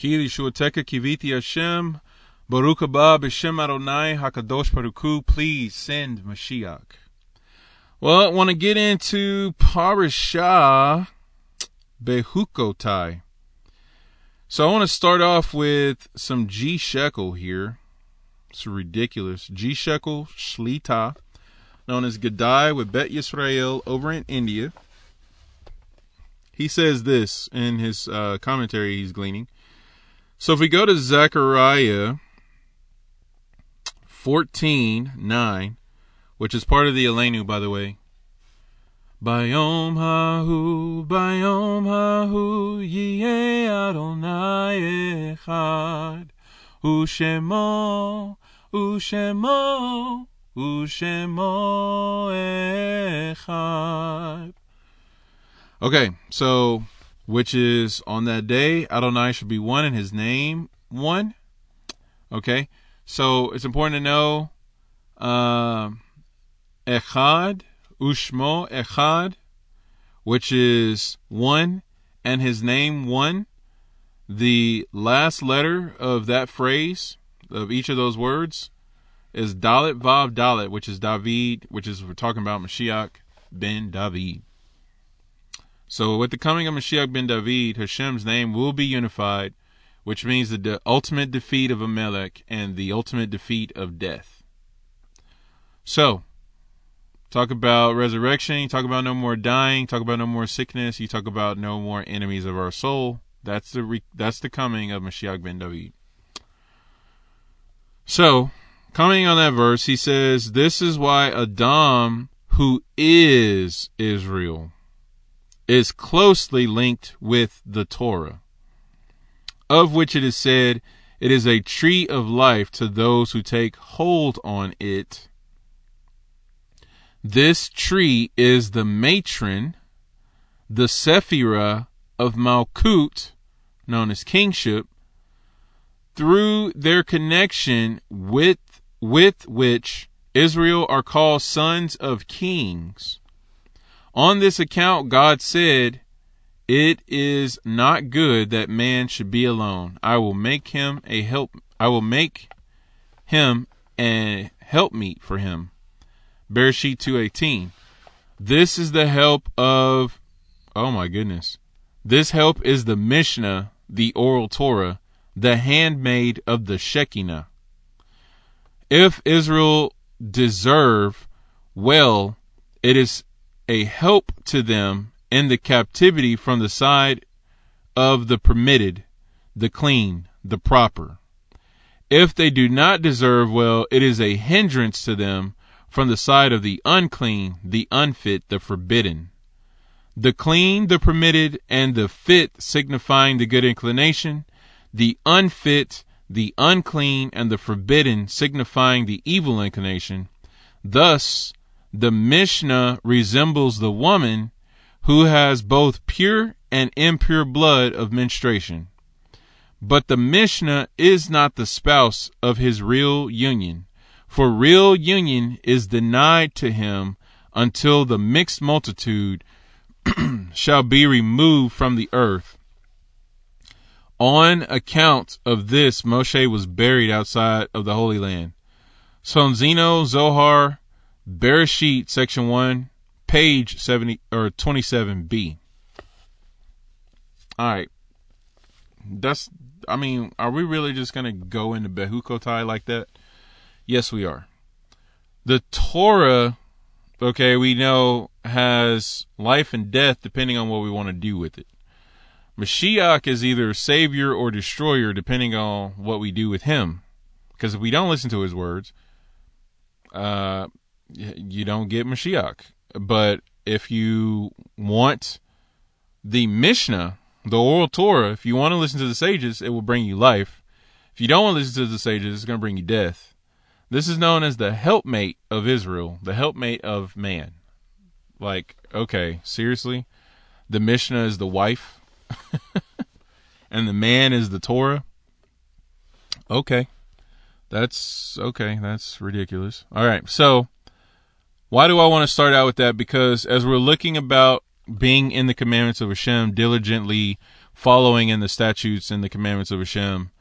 Ki Lishuateka Kiviti Hashem, Baruch haba b'Shem Adonai Hakadosh Baruch please send Mashiach. Well, I want to get into Parashah Behukotai. So I want to start off with some G shekel here. It's ridiculous. G shekel Shlita, known as Gadai with Bet Yisrael over in India. He says this in his uh, commentary he's gleaning. So if we go to Zechariah 14 9, which is part of the Aleinu, by the way. Bayom hahu, bayom hahu, yeh Adonai echad, ushemo, ushemo, ushemo echad. Okay, so which is on that day, Adonai should be one and his name one. Okay, so it's important to know uh, Echad, Ushmo Echad, which is one, and his name one. The last letter of that phrase, of each of those words, is Dalet Vav Dalet, which is David, which is we're talking about Mashiach ben David. So with the coming of Mashiach ben David, Hashem's name will be unified which means the ultimate defeat of Amalek and the ultimate defeat of death. So, talk about resurrection, you talk about no more dying, talk about no more sickness, you talk about no more enemies of our soul. That's the re- that's the coming of Mashiach ben David. So, coming on that verse, he says, "This is why Adam, who is Israel, is closely linked with the Torah." of which it is said, It is a tree of life to those who take hold on it. This tree is the matron, the Sephirah of Malkut, known as kingship, through their connection with, with which Israel are called sons of kings. On this account, God said, it is not good that man should be alone. I will make him a help. I will make him a helpmeet for him. Bereshit 2:18. This is the help of Oh my goodness. This help is the Mishnah, the oral Torah, the handmaid of the Shekinah. If Israel deserve well, it is a help to them in the captivity from the side of the permitted, the clean, the proper. If they do not deserve well, it is a hindrance to them from the side of the unclean, the unfit, the forbidden. The clean, the permitted, and the fit signifying the good inclination, the unfit, the unclean, and the forbidden signifying the evil inclination. Thus, the Mishnah resembles the woman who has both pure and impure blood of menstruation. But the Mishnah is not the spouse of his real union, for real union is denied to him until the mixed multitude shall be removed from the earth. On account of this, Moshe was buried outside of the Holy Land. Soncino Zohar, Bereshit, section 1, page 70 or 27b. All right. That's I mean, are we really just to go into Behukotai like that? Yes, we are. The Torah, okay, we know has life and death depending on what we want to do with it. Mashiach is either savior or destroyer depending on what we do with him. Because if we don't listen to his words, uh, you don't get Mashiach. But if you want the Mishnah, the oral Torah, if you want to listen to the sages, it will bring you life. If you don't want to listen to the sages, it's going to bring you death. This is known as the helpmate of Israel, the helpmate of man. Like, okay, seriously? The Mishnah is the wife, and the man is the Torah? Okay. That's okay. That's ridiculous. All right. So, why do I want to start out with that? Because as we're looking about being in the commandments of Hashem diligently following in the statutes and the commandments of Hashem,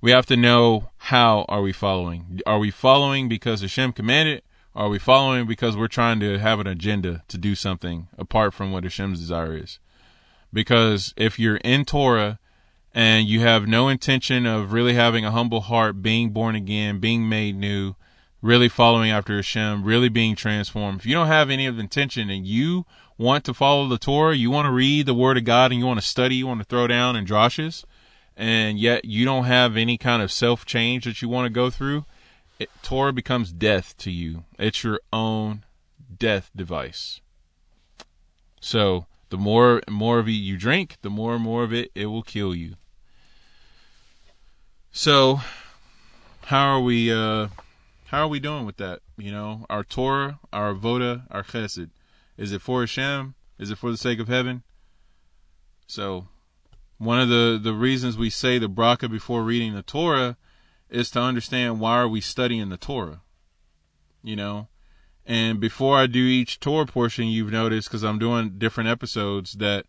we have to know how are we following? Are we following because Hashem commanded? Are we following because we're trying to have an agenda to do something apart from what Hashem's desire is? Because if you're in Torah and you have no intention of really having a humble heart, being born again, being made new, really following after Hashem, really being transformed, if you don't have any of the intention and you want to follow the Torah, you want to read the Word of God and you want to study, you want to throw down in droshes, and yet you don't have any kind of self change that you want to go through, it, Torah becomes death to you. It's your own death device. So the more more of it you drink, the more and more of it it will kill you. So how are we uh how are we doing with that? You know, our Torah, our Voda, our Chesed. Is it for Hashem? Is it for the sake of heaven? So one of the, the reasons we say the bracha before reading the Torah is to understand why are we studying the Torah. You know, and before I do each Torah portion, you've noticed because I'm doing different episodes that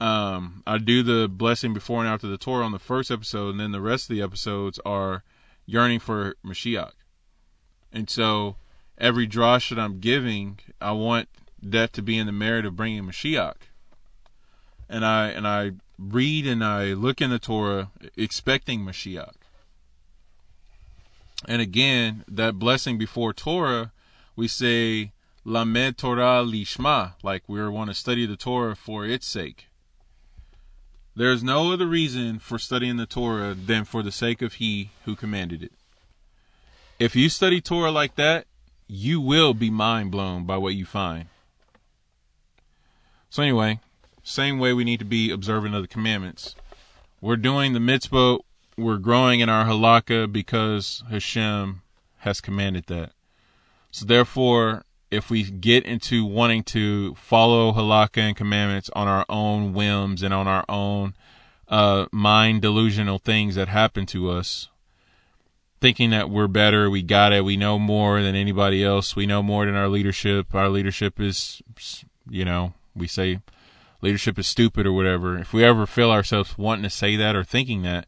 um, I do the blessing before and after the Torah on the first episode, and then the rest of the episodes are yearning for Mashiach. And so every drosh that I'm giving, I want that to be in the merit of bringing Mashiach. And I and I read and I look in the Torah expecting Mashiach. And again, that blessing before Torah, we say Lamed Torah Lishma, like we want to study the Torah for its sake. There is no other reason for studying the Torah than for the sake of He who commanded it. If you study Torah like that, you will be mind blown by what you find. So anyway, same way we need to be observant of the commandments. We're doing the mitzvah, we're growing in our halakha because Hashem has commanded that. So therefore, if we get into wanting to follow halakha and commandments on our own whims and on our own uh, mind delusional things that happen to us, thinking that we're better, we got it, we know more than anybody else, we know more than our leadership. Our leadership is, you know, we say leadership is stupid or whatever. If we ever feel ourselves wanting to say that or thinking that,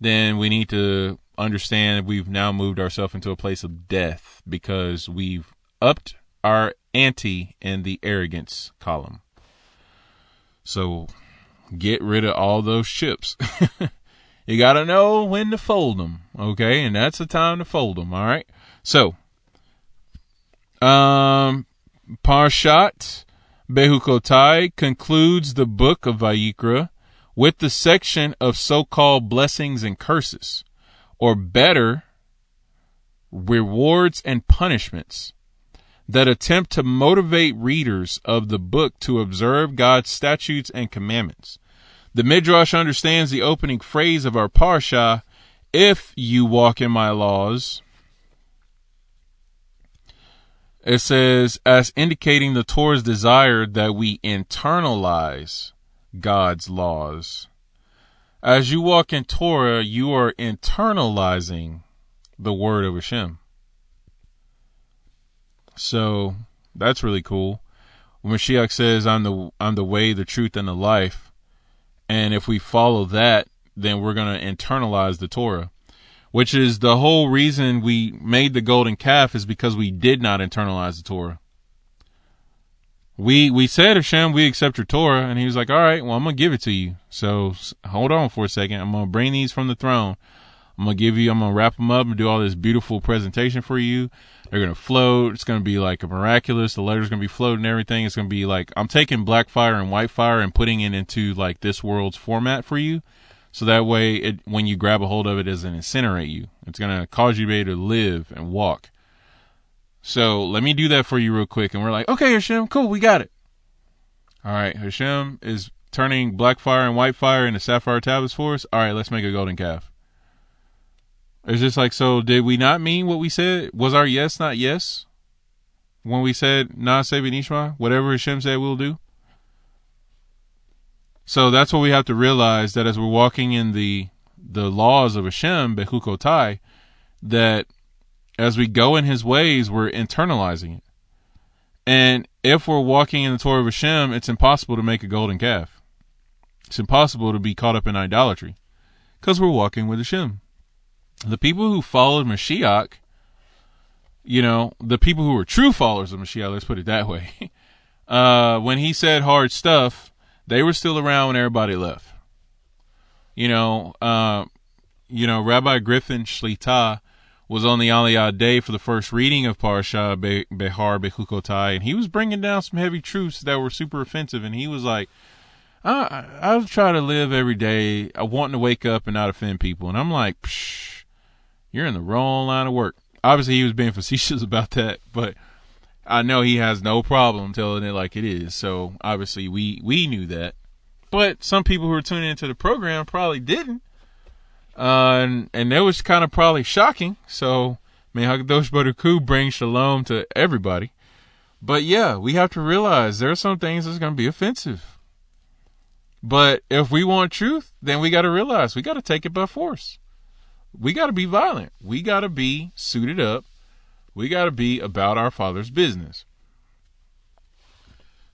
then we need to understand we've now moved ourselves into a place of death because we've upped our ante in the arrogance column. So get rid of all those chips. you got to know when to fold them, okay? And that's the time to fold them, all right? So, um, Parshat Behukotai concludes the book of Vayikra with the section of so-called blessings and curses, or better, rewards and punishments that attempt to motivate readers of the book to observe God's statutes and commandments. The Midrash understands the opening phrase of our parsha, if you walk in my laws, it says, as indicating the Torah's desire that we internalize God's laws. As you walk in Torah, you are internalizing the word of Hashem. So that's really cool. When Mashiach says, I'm the I'm the way, the truth, and the life, and if we follow that, then we're gonna internalize the Torah which is the whole reason we made the golden calf is because we did not internalize the Torah. We we said Hashem, we accept your Torah, and he was like, all right, well I'm gonna give it to you. So hold on for a second. I'm gonna bring these from the throne. I'm gonna give you. I'm gonna wrap them up and do all this beautiful presentation for you. They're gonna float. It's gonna be like a miraculous. The letter's gonna be floating everything. It's gonna be like I'm taking black fire and white fire and putting it into like this world's format for you. So that way, it, when you grab a hold of it, it doesn't incinerate you. It's to cause you to to live and walk. So let me do that for you real quick. And we're like, okay, Hashem, cool, we got it. All right, Hashem is turning black fire and white fire into sapphire tablets for us. All right, let's make a golden calf. It's just like, so did we not mean what we said? Was our yes not yes? When we said, Naase Venishma, whatever Hashem said we'll do? So that's what we have to realize that as we're walking in the the laws of Hashem, Bechukotai, that as we go in his ways, we're internalizing it. And if we're walking in the Torah of Hashem, it's impossible to make a golden calf. It's impossible to be caught up in idolatry because we're walking with Hashem. The people who followed Mashiach, you know, the people who were true followers of Mashiach, let's put it that way, uh, when he said hard stuff, they were still around when everybody left. You know, uh, you know, Rabbi Griffin Shlita was on the Aliyah day for the first reading of Parsha Behar Bechukotai, and he was bringing down some heavy truths that were super offensive. And he was like, I, I try to live every day, I wanting to wake up and not offend people. And I'm like, Psh, you're in the wrong line of work. Obviously, he was being facetious about that, but I know he has no problem telling it like it is. So obviously, we we knew that. But some people who were tuning into the program probably didn't. Uh, and, and that was kind of probably shocking. So, may Hakadosh Baruch bring shalom to everybody. But yeah, we have to realize there are some things that's going to be offensive. But if we want truth, then we got to realize we got to take it by force. We got to be violent. We got to be suited up. We got to be about our Father's business.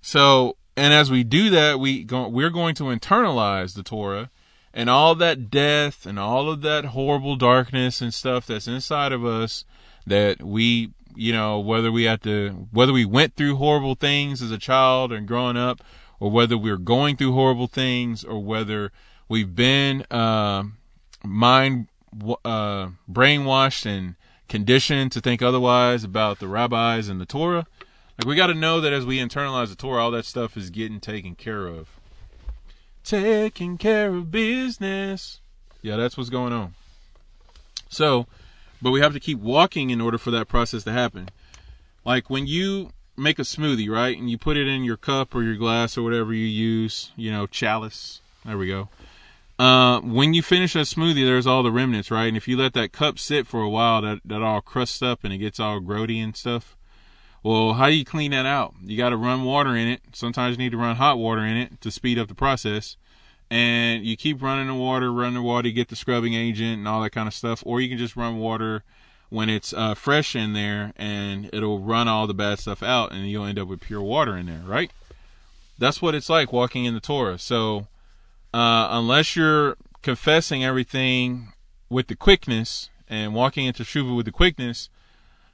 So, and as we do that, we go, we're going to internalize the Torah and all that death and all of that horrible darkness and stuff that's inside of us that we you know whether we had to whether we went through horrible things as a child and growing up or whether we're going through horrible things or whether we've been uh, mind uh, brainwashed and conditioned to think otherwise about the rabbis and the Torah. Like we got to know that as we internalize the Torah, all that stuff is getting taken care of taking care of business. Yeah, that's what's going on. So, but we have to keep walking in order for that process to happen. Like when you make a smoothie, right? And you put it in your cup or your glass or whatever you use, you know, chalice. There we go. Uh, when you finish that smoothie, there's all the remnants, right? And if you let that cup sit for a while, that, that all crusts up and it gets all grody and stuff. Well, how do you clean that out? You got to run water in it. Sometimes you need to run hot water in it to speed up the process. And you keep running the water, running the water, you get the scrubbing agent and all that kind of stuff. Or you can just run water when it's uh, fresh in there and it'll run all the bad stuff out and you'll end up with pure water in there, right? That's what it's like walking in the Torah. So, uh, unless you're confessing everything with the quickness and walking into Shuva with the quickness,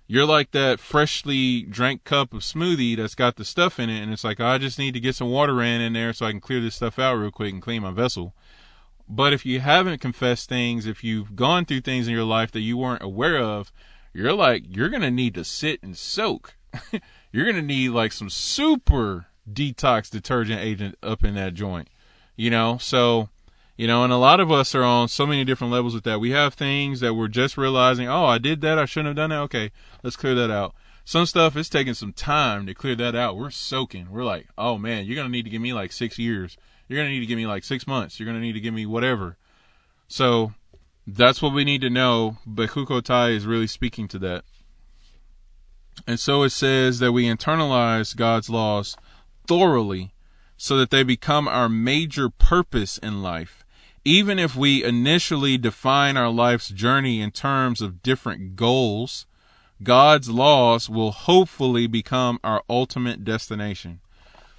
you're like that freshly drank cup of smoothie that's got the stuff in it, and it's like, I just need to get some water ran in there so I can clear this stuff out real quick and clean my vessel. But if you haven't confessed things, if you've gone through things in your life that you weren't aware of, you're like, you're going to need to sit and soak. you're going to need like some super detox detergent agent up in that joint, you know? So, you know, and a lot of us are on so many different levels with that. We have things that we're just realizing, oh, I did that. I shouldn't have done that. Okay, let's clear that out. Some stuff is taking some time to clear that out. We're soaking. We're like, oh man, you're to need to give me like six years. You're to need to give me like six months. You're to need to give me whatever. So that's what we need to know. Bechukotai is really speaking to that. And so it says that we internalize God's laws thoroughly so that they become our major purpose in life even if we initially define our life's journey in terms of different goals, God's laws will hopefully become our ultimate destination.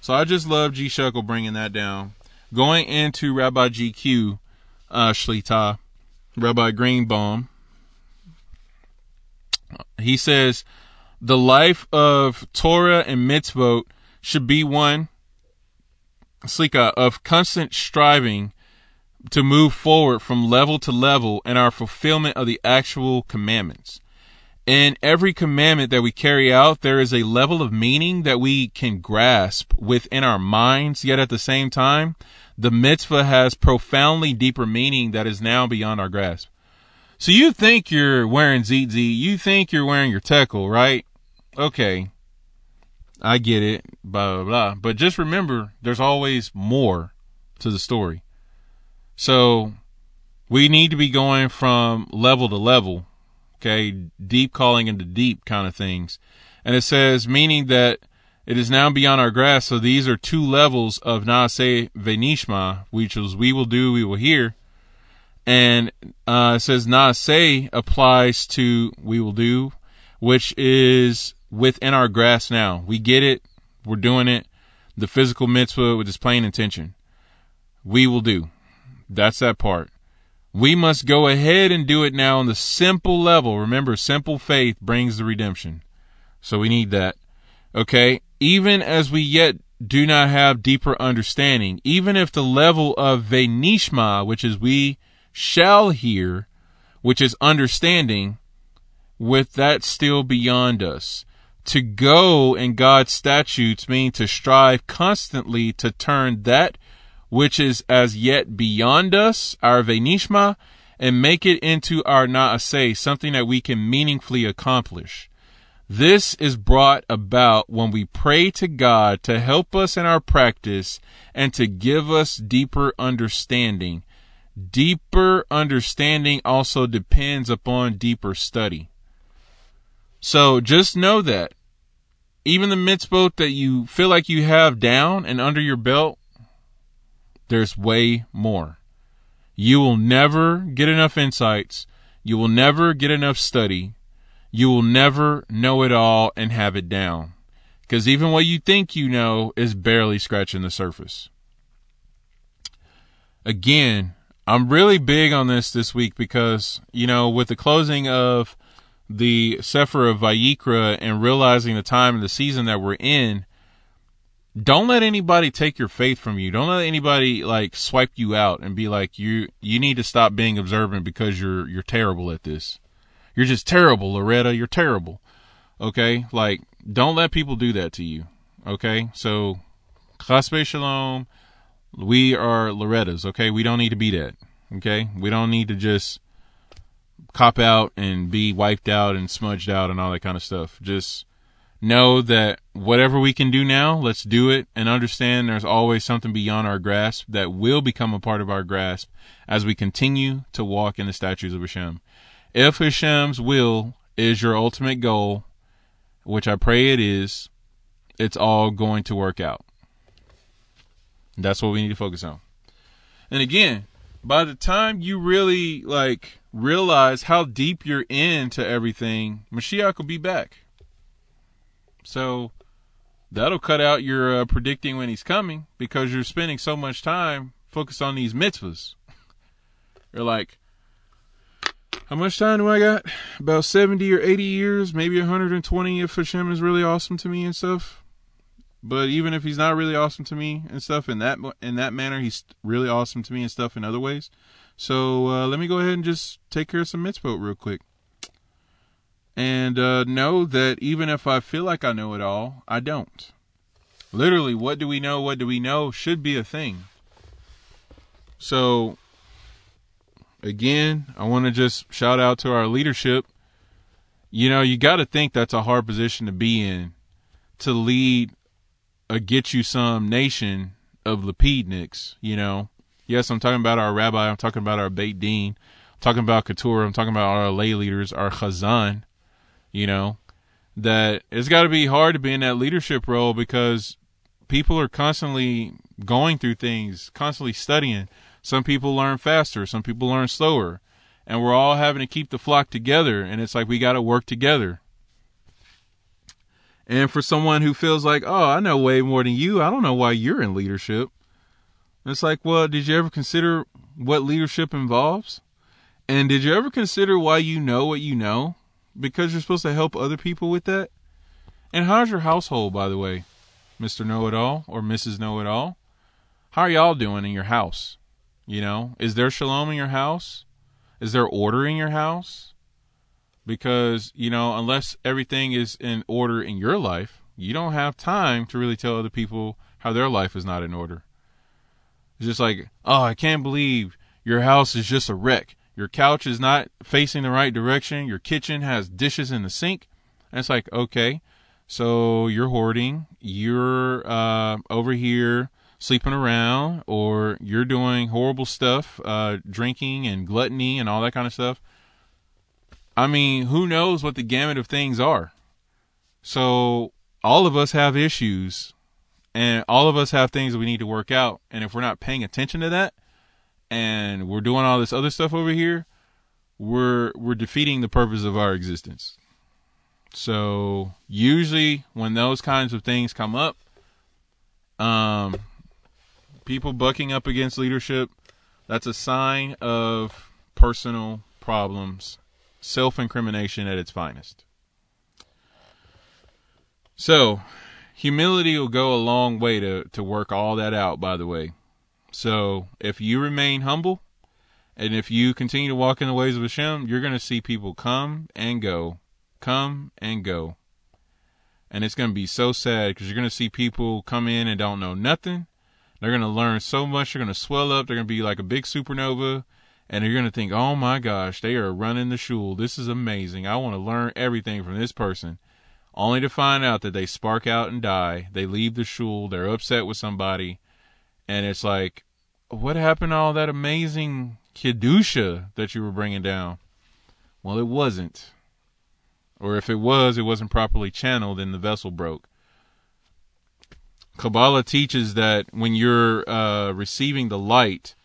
So I just love G Shuckle bringing that down. Going into Rabbi GQ uh, Shlita, Rabbi Greenbaum, he says the life of Torah and mitzvot should be one slika of constant striving to move forward from level to level in our fulfillment of the actual commandments. In every commandment that we carry out, there is a level of meaning that we can grasp within our minds, yet at the same time, the mitzvah has profoundly deeper meaning that is now beyond our grasp. So you think you're wearing ZZ, you think you're wearing your tekel, right? Okay. I get it, blah, blah, blah. But just remember, there's always more to the story. So we need to be going from level to level, okay, deep calling into deep kind of things. And it says, meaning that it is now beyond our grasp. So these are two levels of Naase Venishma, which is we will do, we will hear. And uh, it says Naase applies to we will do, which is within our grasp now. We get it, we're doing it. The physical mitzvah with this plain intention. we will do. That's that part. We must go ahead and do it now on the simple level. Remember, simple faith brings the redemption. So we need that. Okay. Even as we yet do not have deeper understanding, even if the level of venishma, which is we shall hear, which is understanding, with that still beyond us. To go in God's statutes mean to strive constantly to turn that which is as yet beyond us, our venishma, and make it into our naaseh, something that we can meaningfully accomplish. This is brought about when we pray to God to help us in our practice and to give us deeper understanding. Deeper understanding also depends upon deeper study. So just know that even the mitzvot that you feel like you have down and under your belt, there's way more. You will never get enough insights. You will never get enough study. You will never know it all and have it down. Because even what you think you know is barely scratching the surface. Again, I'm really big on this this week because, you know, with the closing of the Sefer of Vayikra and realizing the time and the season that we're in, don't let anybody take your faith from you. Don't let anybody like swipe you out and be like you you need to stop being observant because you're you're terrible at this. You're just terrible, Loretta. You're terrible. Okay? Like don't let people do that to you. Okay? So Chas v'Shalom, we are Lorettas, okay? We don't need to be that. Okay? We don't need to just cop out and be wiped out and smudged out and all that kind of stuff. Just know that whatever we can do now, let's do it and understand there's always something beyond our grasp that will become a part of our grasp as we continue to walk in the statutes of Hashem. If Hashem's will is your ultimate goal, which I pray it is, it's all going to work out. That's what we need to focus on. And again, by the time you really like realize how deep you're into everything, Mashiach will be back. So that'll cut out your uh, predicting when he's coming because you're spending so much time focused on these mitzvahs. you're like, how much time do I got? About 70 or 80 years, maybe 120 if Hashem is really awesome to me and stuff. But even if he's not really awesome to me and stuff in that in that manner, he's really awesome to me and stuff in other ways. So uh, let me go ahead and just take care of some mitzvot real quick and uh, know that even if I feel like I know it all, I don't. Literally, what do we know? What do we know should be a thing. So, again, I want to just shout out to our leadership. You know, you got to think that's a hard position to be in to lead a get you some nation of Lapidniks, you know. Yes, I'm talking about our rabbi, I'm talking about our Beit Din, I'm talking about Couture, I'm talking about our lay leaders, our Chazan, you know, that it's got to be hard to be in that leadership role because people are constantly going through things, constantly studying. Some people learn faster, some people learn slower, and we're all having to keep the flock together. And it's like we got to work together. And for someone who feels like, oh, I know way more than you, I don't know why you're in leadership. It's like, well, did you ever consider what leadership involves? And did you ever consider why you know what you know? because you're supposed to help other people with that? And how's your household, by the way, Mr. Know It All or Mrs. Know It All? How are y'all doing in your house? You know, is there shalom in your house? Is there order in your house? Because, you know, unless everything is in order in your life, you don't have time to really tell other people how their life is not in order. It's just like, oh, I can't believe your house is just a wreck. Your couch is not facing the right direction. Your kitchen has dishes in the sink. And it's like, okay, so you're hoarding. You're uh, over here sleeping around, or you're doing horrible stuff, uh, drinking and gluttony and all that kind of stuff. I mean, who knows what the gamut of things are? So all of us have issues and all of us have things that we need to work out. And if we're not paying attention to that, and we're doing all this other stuff over here, we're we're defeating the purpose of our existence. So usually when those kinds of things come up, um, people bucking up against leadership, that's a sign of personal problems, self incrimination at its finest. So, humility will go a long way to, to work all that out, by the way. So, if you remain humble, and if you continue to walk in the ways of Hashem, you're going to see people come and go, come and go. And it's going to be so sad because you're going to see people come in and don't know nothing. They're going to learn so much. They're going to swell up. They're going to be like a big supernova. And you're going to think, oh my gosh, they are running the shul. This is amazing. I want to learn everything from this person. Only to find out that they spark out and die. They leave the shul. They're upset with somebody. And it's like, what happened to all that amazing Kedusha that you were bringing down? Well, it wasn't. Or if it was, it wasn't properly channeled and the vessel broke. Kabbalah teaches that when you're uh, receiving the light,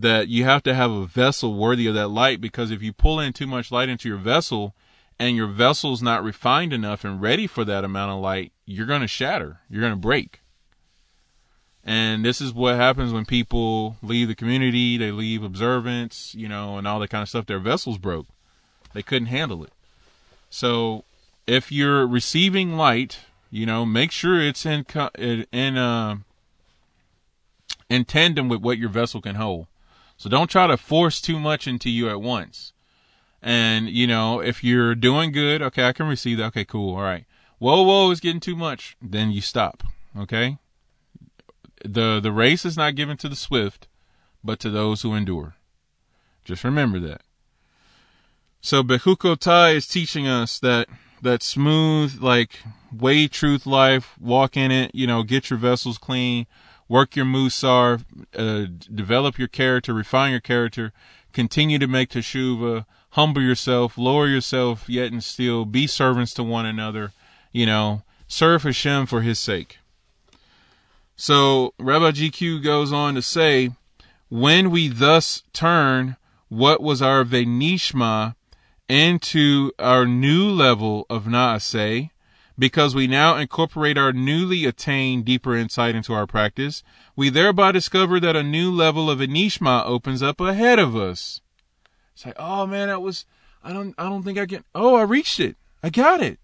that you have to have a vessel worthy of that light because if you pull in too much light into your vessel and your vessel's not refined enough and ready for that amount of light, you're going to shatter. You're going to break. And this is what happens when people leave the community, they leave observance, you know, and all that kind of stuff. Their vessels broke. They couldn't handle it. So if you're receiving light, you know, make sure it's in in uh, in tandem with what your vessel can hold. So don't try to force too much into you at once. And you know, if you're doing good, okay, I can receive that. Okay, cool. All right. Whoa, whoa, it's getting too much. Then you stop. Okay. The the race is not given to the swift, but to those who endure. Just remember that. So Bechukotai is teaching us that that smooth, like way truth life, walk in it, you know, get your vessels clean, work your musar, uh, develop your character, refine your character, continue to make teshuva, humble yourself, lower yourself, yet and still be servants to one another, you know, serve Hashem for his sake. So Rabbi GQ goes on to say, when we thus turn what was our venishma into our new level of Naaseh, because we now incorporate our newly attained deeper insight into our practice, we thereby discover that a new level of Venishma opens up ahead of us. It's like, oh man, that was, I don't, I don't think I can, oh, I reached it. I got it.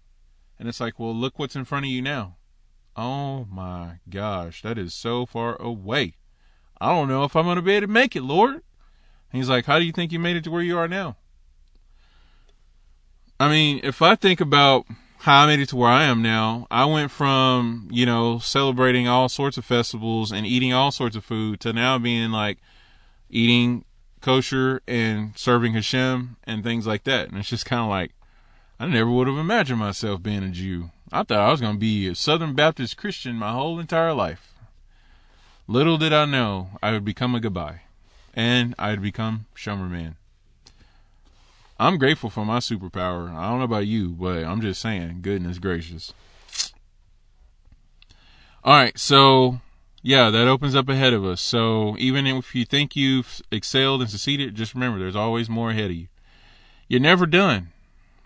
And it's like, well, look what's in front of you now. Oh my gosh, that is so far away. I don't know if I'm going to be able to make it, Lord. And he's like, how do you think you made it to where you are now? I mean, if I think about how I made it to where I am now, I went from, you know, celebrating all sorts of festivals and eating all sorts of food to now being like eating kosher and serving Hashem and things like that. And it's just kind of like, I never would have imagined myself being a Jew. I thought I was going to be a Southern Baptist Christian my whole entire life. Little did I know I would become a Gabbai and I'd become Shomer Man. I'm grateful for my superpower. I don't know about you, but I'm just saying, goodness gracious. All right, so yeah, that opens up ahead of us. So even if you think you've excelled and succeeded, just remember there's always more ahead of you. You're never done.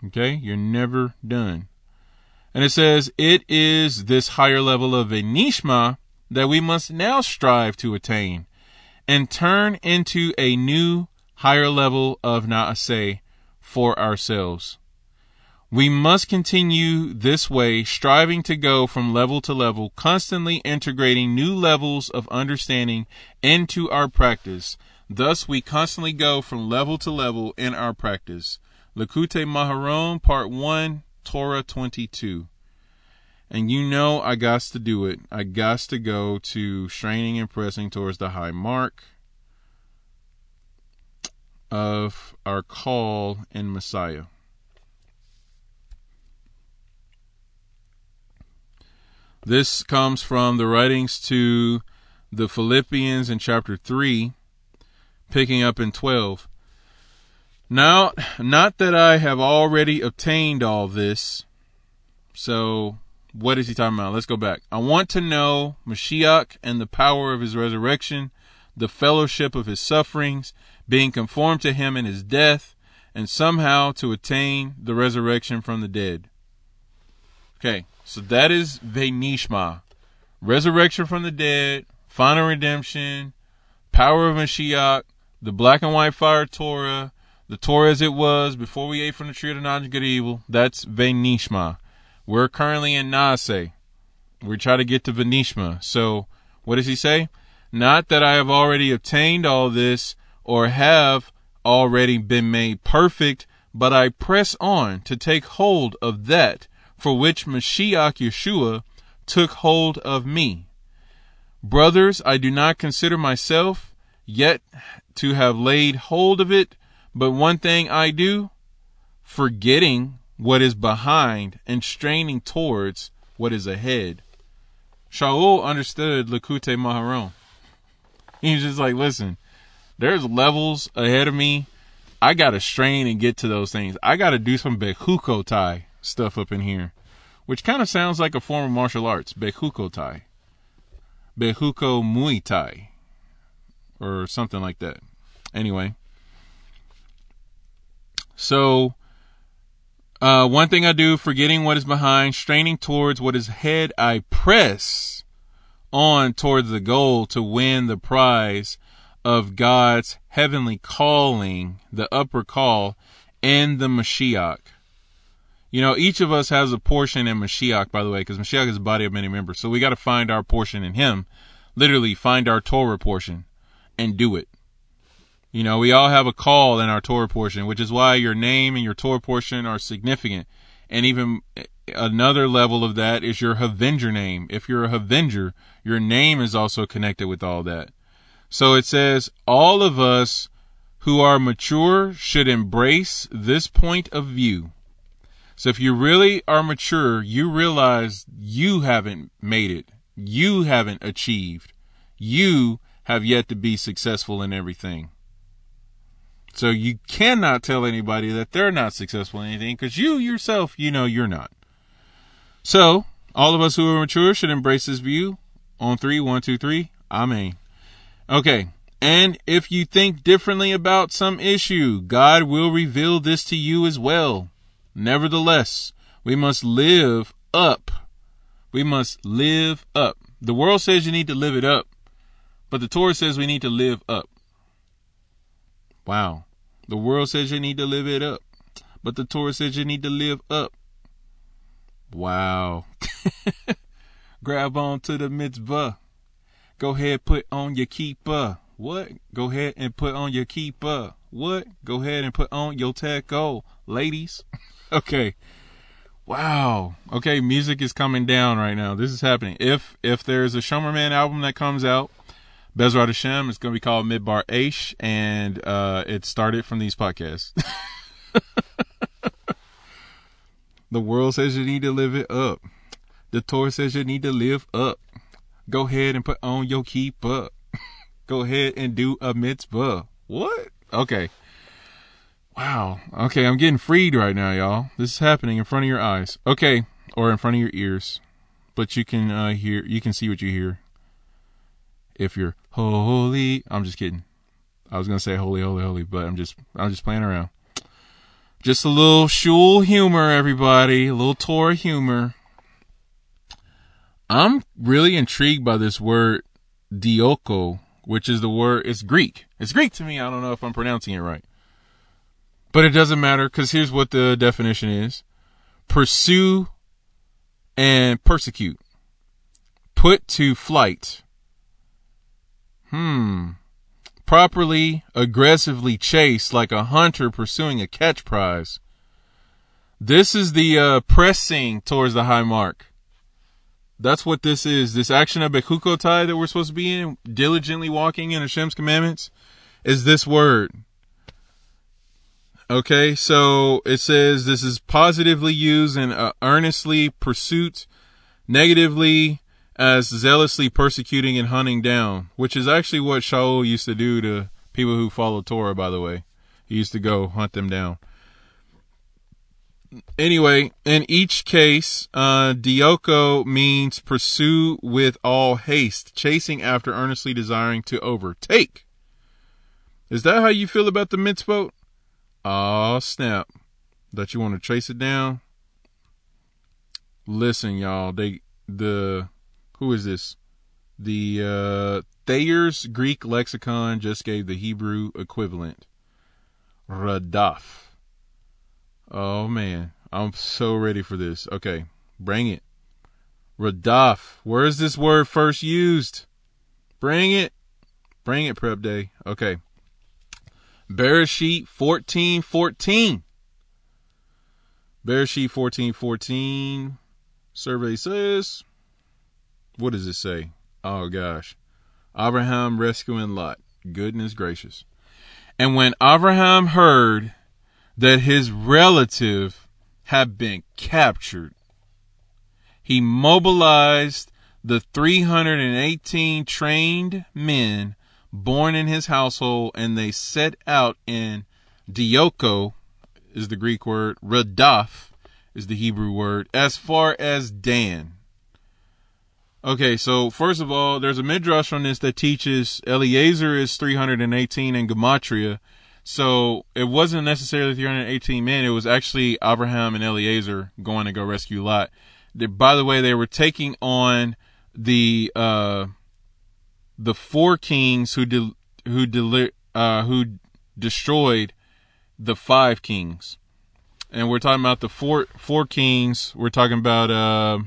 Okay? You're never done. And it says, it is this higher level of Venishma that we must now strive to attain and turn into a new higher level of Naaseh for ourselves. We must continue this way, striving to go from level to level, constantly integrating new levels of understanding into our practice. Thus, we constantly go from level to level in our practice. Likutei Moharan, Part 1, Torah 22. And you know I got to do it. I got to go to straining and pressing towards the high mark of our call in Messiah. This comes from the writings to the Philippians in chapter 3, picking up in 12. Now, not that I have already obtained all this. So, what is he talking about? Let's go back. I want to know Mashiach and the power of his resurrection, the fellowship of his sufferings, being conformed to him in his death, and somehow to attain the resurrection from the dead. Okay, so that is Venishma. Resurrection from the dead, final redemption, power of Mashiach, the black and white fire Torah, the Torah as it was before we ate from the tree of the knowledge of good evil. That's Venishma. We're currently in Nase. We try to get to Venishma. So what does he say? Not that I have already obtained all this or have already been made perfect, but I press on to take hold of that for which Mashiach Yeshua took hold of me. Brothers, I do not consider myself yet to have laid hold of it, but one thing I do, forgetting what is behind and straining towards what is ahead. Shaul understood Likutei Moharan. He was just like, listen, there's levels ahead of me. I gotta strain and get to those things. I gotta do some Bechukotai stuff up in here, which kind of sounds like a form of martial arts. Bechukotai, Behuko Muay Thai, or something like that. Anyway, so uh, one thing I do, forgetting what is behind, straining towards what is ahead, I press on towards the goal to win the prize of God's heavenly calling, the upper call, and the Mashiach. You know, each of us has a portion in Mashiach, by the way, because Mashiach is the body of many members. So we got to find our portion in Him. Literally, find our Torah portion and do it. You know, we all have a call in our Torah portion, which is why your name and your Torah portion are significant. And even eh, another level of that is your Havenger name. If you're a Havenger, your name is also connected with all that. So it says, all of us who are mature should embrace this point of view. So if you really are mature, you realize you haven't made it. You haven't achieved. You have yet to be successful in everything. So you cannot tell anybody that they're not successful in anything because you yourself, you know you're not. So all of us who are mature should embrace this view on three, one, two, three. Amen. Okay. And if you think differently about some issue, God will reveal this to you as well. Nevertheless, we must live up. We must live up. The world says you need to live it up, but the Torah says we need to live up. Wow. The world says you need to live it up, but the Torah says you need to live up. Wow. Grab on to the mitzvah. Go ahead, put on your keeper. What? Go ahead and put on your keeper. What? Go ahead and put on your tichel, ladies. okay. Wow. Okay, music is coming down right now. This is happening. If if there's a Shomerman album that comes out, Bezrat Hashem, it's going to be called Midbar Aish, and uh, it started from these podcasts. the world says you need to live it up. The Torah says you need to live up. Go ahead and put on your keeper. Go ahead and do a mitzvah. What? Okay. Wow. Okay, I'm getting freed right now, y'all. This is happening in front of your eyes. Okay, or in front of your ears. But you can uh, hear, you can see what you hear. If you're holy, I'm just kidding. I was gonna say holy, holy, holy, but I'm just, I'm just playing around. Just a little shul humor, everybody. A little Torah humor. I'm really intrigued by this word dioko, which is the word, it's Greek. It's Greek to me. I don't know if I'm pronouncing it right. But it doesn't matter because here's what the definition is. Pursue and persecute. Put to flight. Hmm. Properly, aggressively chase like a hunter pursuing a catch prize. This is the uh, pressing towards the high mark. That's what this is. This action of Bechukotai that we're supposed to be in, diligently walking in Hashem's commandments, is this word. Okay, so it says this is positively used in uh, earnestly pursuit, negatively as zealously persecuting and hunting down, which is actually what Shaul used to do to people who follow Torah, by the way. He used to go hunt them down anyway, in each case, uh, dioko means pursue with all haste, chasing after earnestly desiring to overtake. Is that how you feel about the mitzvot? Oh, snap. That you want to chase it down? Listen, y'all, they, the, who is this? The uh, Thayer's Greek lexicon just gave the Hebrew equivalent. Radaf. Oh man, I'm so ready for this. Okay, bring it. Radaf. Where is this word first used? Bring it. Bring it, prep day. Okay. Bereshit 1414. Bereshit 1414. Survey says, what does it say? Oh gosh. Abraham rescuing Lot. Goodness gracious. And when Abraham heard that his relative had been captured, he mobilized the 318 trained men born in his household and they set out in Dioko is the Greek word, Radaf is the Hebrew word, as far as Dan. Okay, so first of all, there's a midrash on this that teaches Eliezer is 318 in Gematria. So it wasn't necessarily 318 men. It was actually Abraham and Eliezer going to go rescue Lot. They, by the way, they were taking on the, uh, the four kings who de- who deli- uh, who destroyed the five kings. And we're talking about the four four kings. We're talking about uh,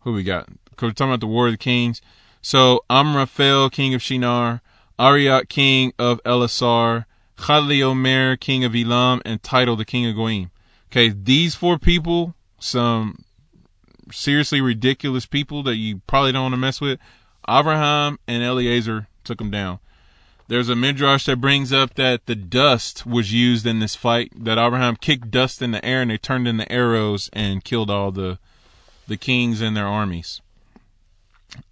who we got? We're talking about the War of the Kings. So Amraphel, king of Shinar, Arioch, king of Elasar, Chedorlaomer, king of Elam, and Tidal, the king of Goyim. Okay, these four people, some seriously ridiculous people that you probably don't want to mess with. Abraham and Eliezer took them down. There's a midrash that brings up that the dust was used in this fight. That Abraham kicked dust in the air and they turned into arrows and killed all the the kings and their armies.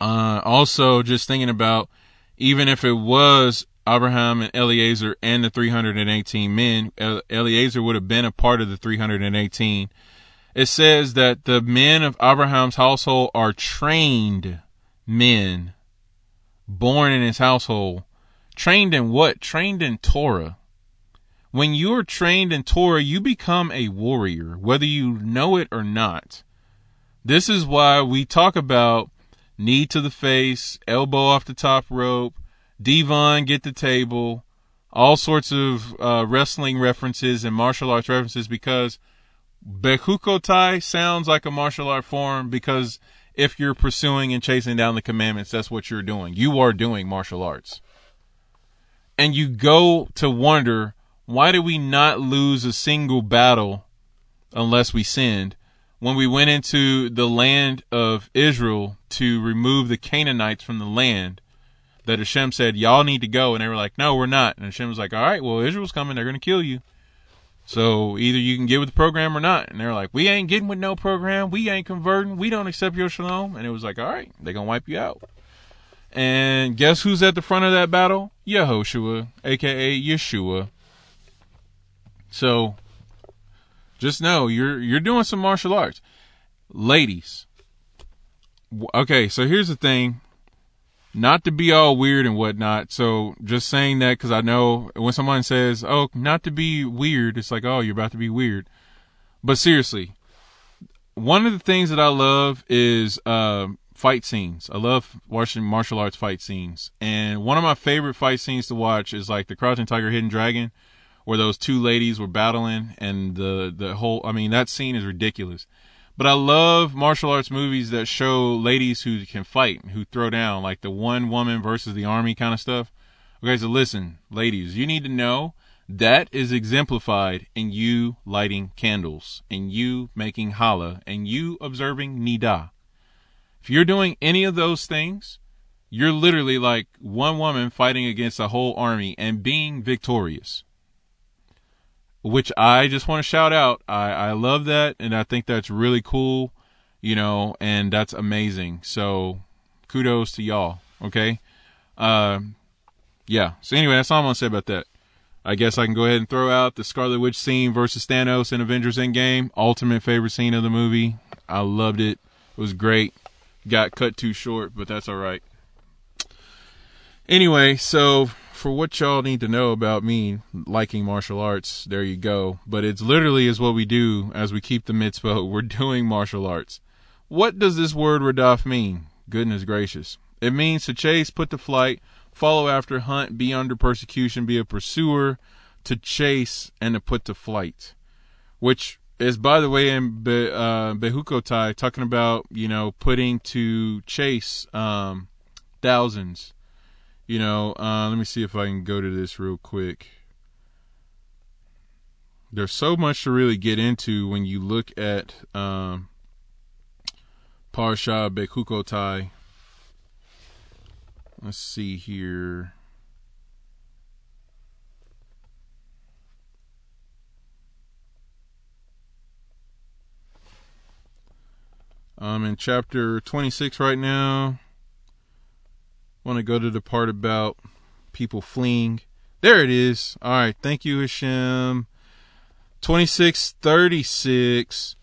Uh, also, just thinking about even if it was Abraham and Eliezer and the 318 men, Eliezer would have been a part of the 318. It says that the men of Abraham's household are trained men born in his household. Trained in what? Trained in Torah. When you're trained in Torah, you become a warrior, whether you know it or not. This is why we talk about knee to the face, elbow off the top rope, D-Von get the table, all sorts of uh, wrestling references and martial arts references because Bechukotai sounds like a martial art form because if you're pursuing and chasing down the commandments, that's what you're doing. You are doing martial arts. And you go to wonder, why do we not lose a single battle unless we sinned? When we went into the land of Israel to remove the Canaanites from the land, that Hashem said, Y'all need to go. And they were like, No, we're not. And Hashem was like, All right, well, Israel's coming. They're going to kill you. So either you can get with the program or not. And they're like, We ain't getting with no program. We ain't converting. We don't accept your shalom. And it was like, All right, they're going to wipe you out. And guess who's at the front of that battle? Yehoshua, aka Yeshua. So just know you're you're doing some martial arts. Ladies. Okay, so here's the thing. Not to be all weird and whatnot. So just saying that because I know when someone says, "Oh, not to be weird," it's like, "Oh, you're about to be weird." But seriously, one of the things that I love is uh, fight scenes. I love watching martial arts fight scenes, and one of my favorite fight scenes to watch is like the Crouching Tiger, Hidden Dragon where those two ladies were battling and the the whole I mean that scene is ridiculous. But I love martial arts movies that show ladies who can fight, who throw down, like the one woman versus the army kind of stuff. Okay, so listen, ladies, you need to know that is exemplified in you lighting candles, and you making challah, and you observing nida. If you're doing any of those things, you're literally like one woman fighting against a whole army and being victorious which I just want to shout out. I, I love that, and I think that's really cool, you know, and that's amazing. So kudos to y'all. Okay. Uh, yeah. So anyway, that's all I'm gonna say about that. I guess I can go ahead and throw out the Scarlet Witch scene versus Thanos in Avengers Endgame. Ultimate favorite scene of the movie. I loved it. It was great. Got cut too short, but that's all right. Anyway, so for what y'all need to know about me liking martial arts, there you go. But it's literally is what we do as we keep the mitzvah. We're doing martial arts. What does this word radaf mean? Goodness gracious. It means to chase, put to flight, follow after, hunt, be under persecution, be a pursuer, to chase, and to put to flight. Which is, by the way, in Be, uh, Behukotai, talking about, you know, putting to chase um, thousands. You know, uh, let me see if I can go to this real quick. There's so much to really get into when you look at um, Parsha Behukotai. Let's see here. I'm in chapter 26 right now. Want to go to the part about people fleeing. There it is. All right. Thank you, Hashem. 2636.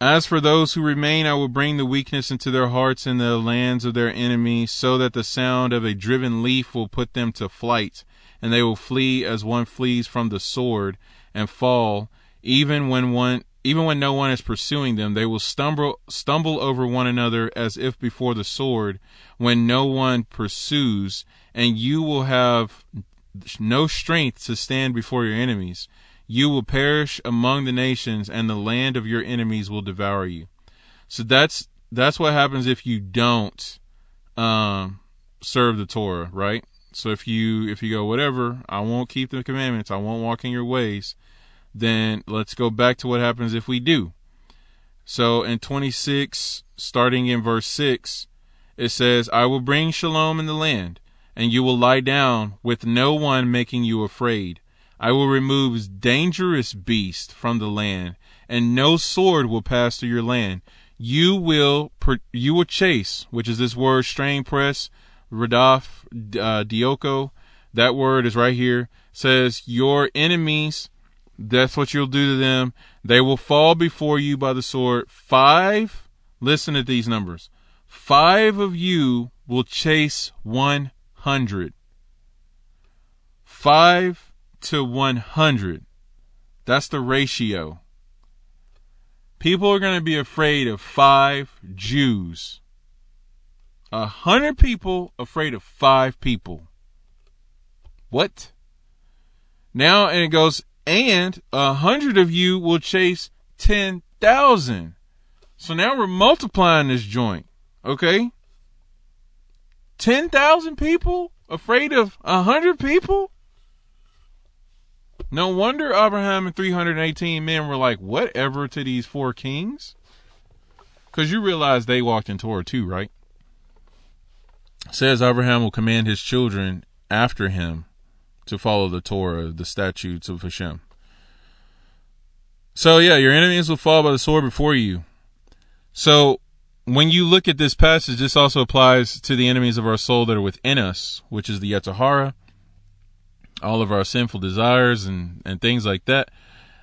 As for those who remain, I will bring the weakness into their hearts in the lands of their enemies, so that the sound of a driven leaf will put them to flight, and they will flee as one flees from the sword, and fall, even when one even when no one is pursuing them, they will stumble stumble over one another as if before the sword, when no one pursues, and you will have no strength to stand before your enemies. You will perish among the nations, and the land of your enemies will devour you. So that's that's what happens if you don't um, serve the Torah, right? So if you if you go whatever, I won't keep the commandments, I won't walk in your ways, then let's go back to what happens if we do. So in 26, starting in verse 6, it says, I will bring shalom in the land, and you will lie down with no one making you afraid. I will remove dangerous beasts from the land, and no sword will pass through your land. You will you will chase, which is this word strain press, radaf, uh, dioko. That word is right here. Says your enemies. That's what you'll do to them. They will fall before you by the sword. Five. Listen to these numbers. Five of you will chase one hundred. Five to 100. That's the ratio. People are going to be afraid of five Jews. A hundred people afraid of five people. What? Now, and it goes, and a hundred of you will chase 10,000. So now we're multiplying this joint. Okay? 10,000 people afraid of a hundred people? No wonder Abraham and 318 men were like, whatever to these four kings. Because you realize they walked in Torah too, right? says Abraham will command his children after him to follow the Torah, the statutes of Hashem. So yeah, your enemies will fall by the sword before you. So when you look at this passage, this also applies to the enemies of our soul that are within us, which is the Yetzer Hara, all of our sinful desires and, and things like that.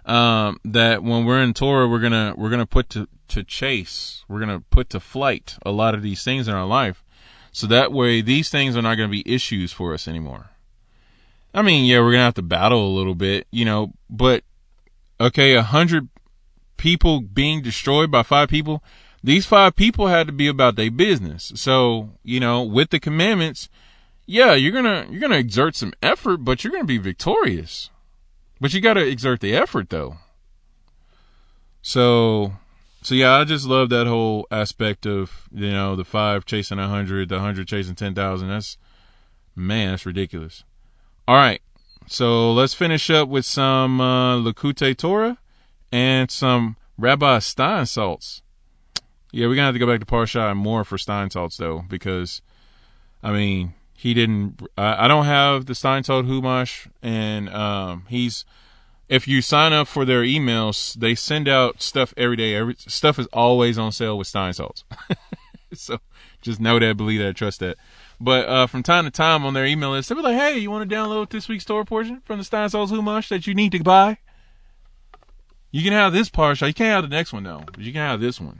Um, that when we're in Torah, we're gonna we're gonna put to to chase, we're gonna put to flight a lot of these things in our life, so that way these things are not gonna be issues for us anymore. I mean, yeah, we're gonna have to battle a little bit, you know, but okay, a hundred people being destroyed by five people, these five people had to be about their business. So, you know, with the commandments, yeah, you're gonna you're gonna exert some effort, but you're gonna be victorious. But you gotta exert the effort though. So so yeah, I just love that whole aspect of, you know, the five chasing a hundred, the hundred chasing ten thousand. That's man, that's ridiculous. All right. So let's finish up with some uh, Likutei Torah and some Rabbi Steinsaltz. Yeah, we're gonna have to go back to Parsha Emor for Steinsaltz though, because I mean, he didn't. I, I don't have the Steinsaltz Humash, and um, he's. If you sign up for their emails, they send out stuff every day. Every stuff is always on sale with Steinsaltz. so just know that, believe that, trust that. But uh, from time to time on their email list, they'll be like, "Hey, you want to download this week's Torah portion from the Steinsaltz Humash that you need to buy? You can have this parsha. You can't have the next one though, but you can have this one."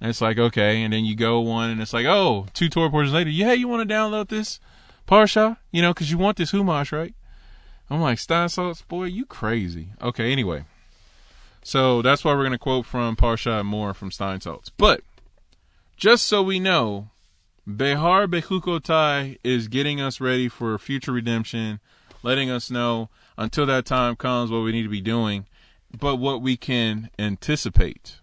And it's like, okay. And then you go one and it's like, oh, two Torah portions later, yeah, you want to download this Parsha? You know, because you want this Humash, right? I'm like, Steinsaltz, boy, you crazy. Okay, anyway. So that's why we're to quote from Parsha Emor from Steinsaltz. But just so we know, Behar Bechukotai is getting us ready for future redemption, letting us know until that time comes what we need to be doing, but what we can anticipate.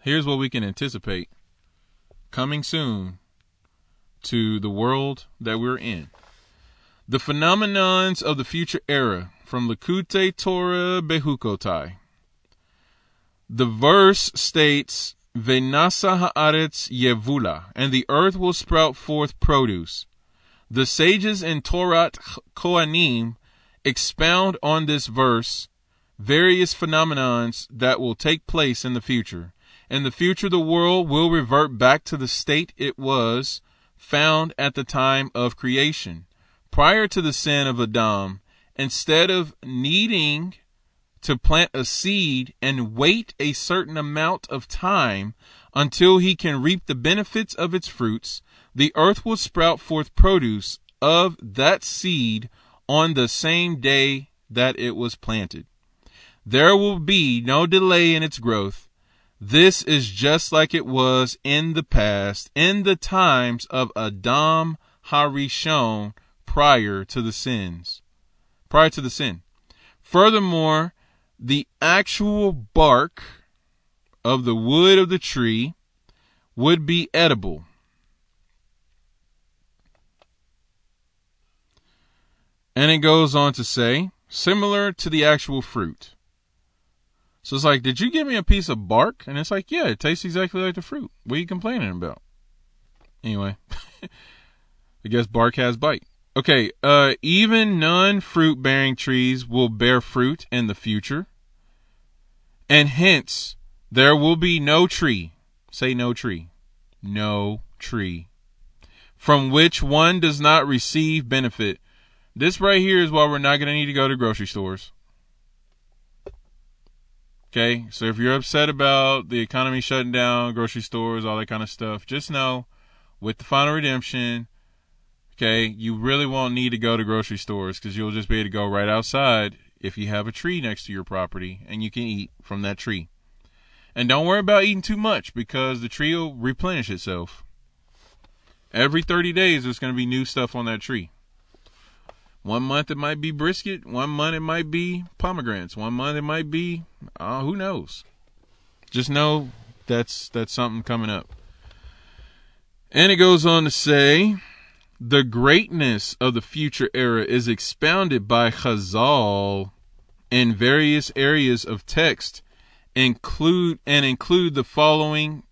Here's what we can anticipate coming soon to the world that we're in. The phenomenons of the future era from Likutei Torah Bechukotai. The verse states, Venasa haaretz yevula, and the earth will sprout forth produce. The sages in Torat Kohanim expound on this verse various phenomenons that will take place in the future. In the future, the world will revert back to the state it was found at the time of creation. Prior to the sin of Adam, instead of needing to plant a seed and wait a certain amount of time until he can reap the benefits of its fruits, the earth will sprout forth produce of that seed on the same day that it was planted. There will be no delay in its growth. This is just like it was in the past, in the times of Adam Harishon prior to the sins, prior to the sin. Furthermore, the actual bark of the wood of the tree would be edible. And it goes on to say, similar to the actual fruit. So it's like, did you give me a piece of bark? And it's like, yeah, it tastes exactly like the fruit. What are you complaining about? Anyway, I guess bark has bite. Okay, uh, even non fruit bearing trees will bear fruit in the future. And hence, there will be no tree. Say no tree. No tree. From which one does not receive benefit. This right here is why we're not going to need to go to grocery stores. Okay, so if you're upset about the economy shutting down, grocery stores, all that kind of stuff, just know with the final redemption, okay, you really won't need to go to grocery stores because you'll just be able to go right outside if you have a tree next to your property and you can eat from that tree. And don't worry about eating too much because the tree will replenish itself. Every 30 days, there's going to be new stuff on that tree. One month it might be brisket. One month it might be pomegranates. One month it might be uh, who knows. Just know that's that's something coming up. And it goes on to say, the greatness of the future era is expounded by Chazal in various areas of text, include and include the following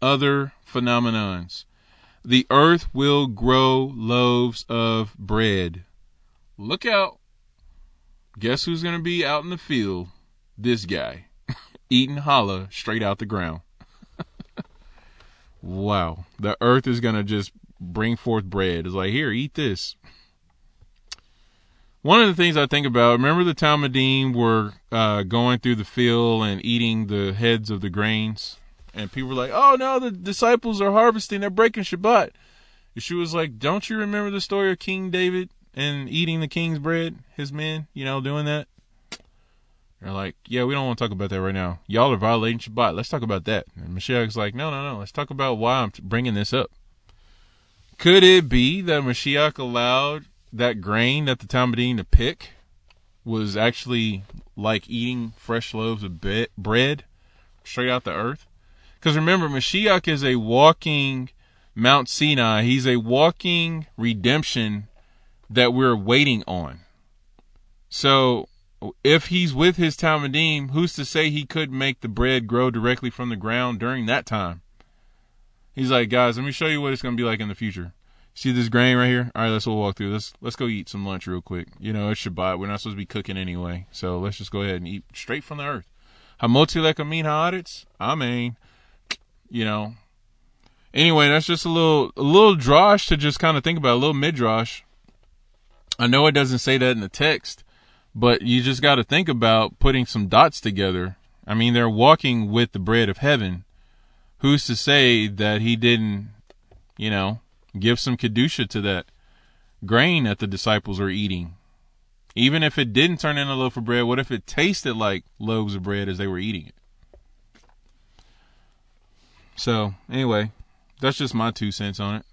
other phenomenons. The earth will grow loaves of bread look out. Guess who's going to be out in the field? This guy, eating challah straight out the ground. wow. The earth is going to just bring forth bread. It's like, here, eat this. One of the things I think about, remember the Talmidim were uh, going through the field and eating the heads of the grains? And people were like, oh no, the disciples are harvesting, they're breaking Shabbat. Yeshua was like, don't you remember the story of King David? and eating the king's bread, his men, you know, doing that. They're like, yeah, we don't want to talk about that right now. Y'all are violating Shabbat. Let's talk about that. And Mashiach's like, no, no, no. Let's talk about why I'm bringing this up. Could it be that Mashiach allowed that grain that the Talmidim to pick was actually like eating fresh loaves of be- bread straight out the earth? Because remember, Mashiach is a walking Mount Sinai. He's a walking redemption that we're waiting on. So if he's with his Talmidim, who's to say he couldn't make the bread grow directly from the ground during that time? He's like, guys, let me show you what it's to be like in the future. See this grain right here? All right, let's walk through. Let's let's go eat some lunch real quick. You know, it's Shabbat. We're not supposed to be cooking anyway, so let's just go ahead and eat straight from the earth. Hamotzi lechem min haaretz. Amen. You know. Anyway, that's just a little a little drosh to just kind of think about, a little midrash I know it doesn't say that in the text, but you just got to think about putting some dots together. I mean, they're walking with the bread of heaven. Who's to say that he didn't, you know, give some kedusha to that grain that the disciples were eating? Even if it didn't turn into a loaf of bread, what if it tasted like loaves of bread as they were eating it? So anyway, that's just my two cents on it.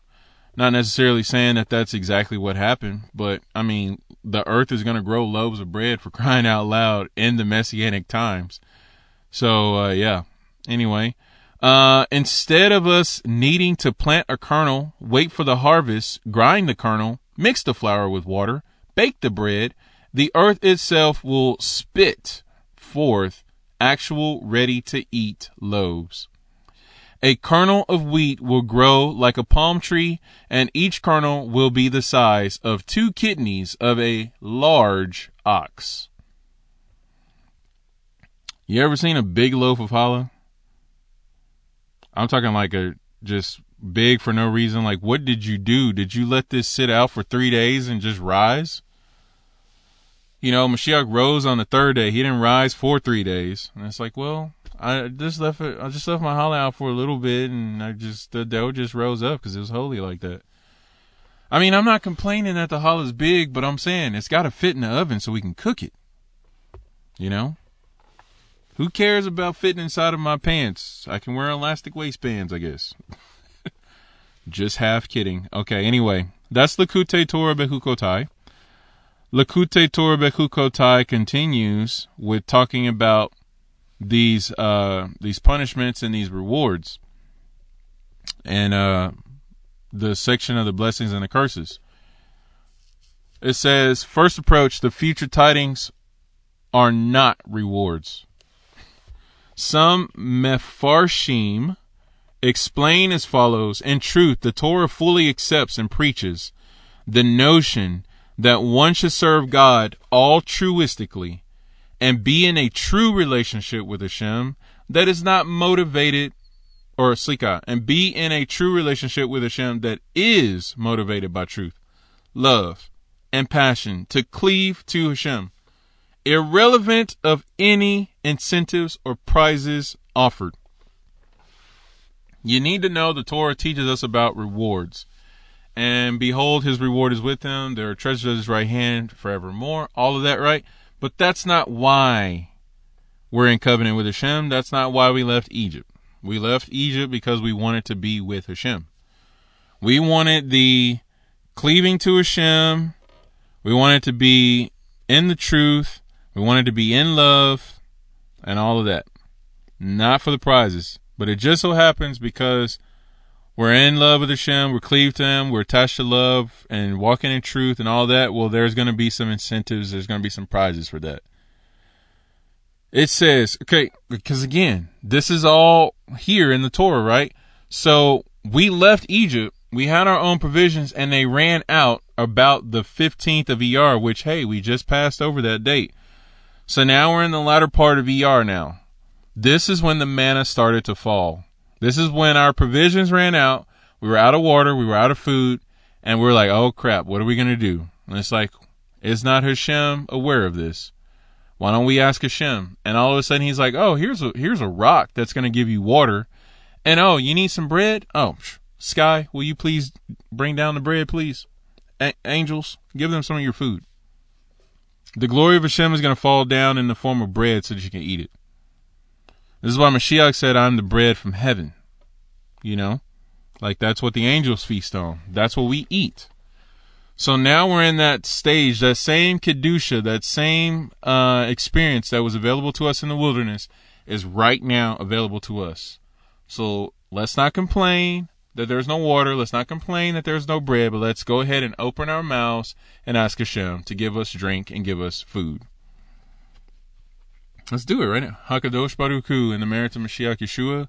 Not necessarily saying that that's exactly what happened, but I mean, the earth is going to grow loaves of bread for crying out loud in the messianic times. So uh, yeah. Anyway, uh, instead of us needing to plant a kernel, wait for the harvest, grind the kernel, mix the flour with water, bake the bread, the earth itself will spit forth actual ready to eat loaves. A kernel of wheat will grow like a palm tree, and each kernel will be the size of two kidneys of a large ox. You ever seen a big loaf of challah? I'm talking like a just big for no reason. Like, what did you do? Did you let this sit out for three days and just rise? You know, Mashiach rose on the third day. He didn't rise for three days. And it's like, well, I just left it. I just left my challah out for a little bit, and I just the dough just rose up because it was holy like that. I mean, I'm not complaining that the challah is big, but I'm saying it's got to fit in the oven so we can cook it. You know, who cares about fitting inside of my pants? I can wear elastic waistbands, I guess. Just half kidding. Okay, anyway, that's Likutei Torah Bechukotai. Likutei Torah Bechukotai continues with talking about these uh, these punishments and these rewards, and uh, the section of the blessings and the curses. It says, first approach: the future tidings are not rewards. Some Mefarshim explain as follows. In truth, the Torah fully accepts and preaches the notion that one should serve God altruistically and be in a true relationship with Hashem that is not motivated or slika, and be in a true relationship with Hashem that is motivated by truth, love, and passion to cleave to Hashem. Irrelevant of any incentives or prizes offered. You need to know the Torah teaches us about rewards. And behold, his reward is with him. There are treasures at his right hand forevermore. All of that, right? But that's not why we're in covenant with Hashem. That's not why we left Egypt. We left Egypt because we wanted to be with Hashem. We wanted the cleaving to Hashem. We wanted to be in the truth. We wanted to be in love and all of that. Not for the prizes. But it just so happens because we're in love with Hashem, we're cleaved to Him, we're attached to love and walking in truth and all that. Well, there's going to be some incentives, there's going to be some prizes for that. It says, okay, because again, this is all here in the Torah, right? So we left Egypt, we had our own provisions, and they ran out about the 15th of ER, which, hey, we just passed over that date. So now we're in the latter part of ER now. This is when the manna started to fall. This is when our provisions ran out. We were out of water. We were out of food. And we're like, oh crap, what are we going to do? And it's like, is not Hashem aware of this? Why don't we ask Hashem? And all of a sudden he's like, oh, here's a, here's a rock that's going to give you water. And oh, you need some bread? Oh, sky, will you please bring down the bread, please? A- angels, give them some of your food. The glory of Hashem is going to fall down in the form of bread so that you can eat it. This is why Mashiach said, I'm the bread from heaven. You know? Like that's what the angels feast on. That's what we eat. So now we're in that stage, that same Kedusha, that same uh, experience that was available to us in the wilderness is right now available to us. So let's not complain that there's no water. Let's not complain that there's no bread, but let's go ahead and open our mouths and ask Hashem to give us drink and give us food. Let's do it right now. Hakadosh Baruch Hu in the merit of Mashiach Yeshua,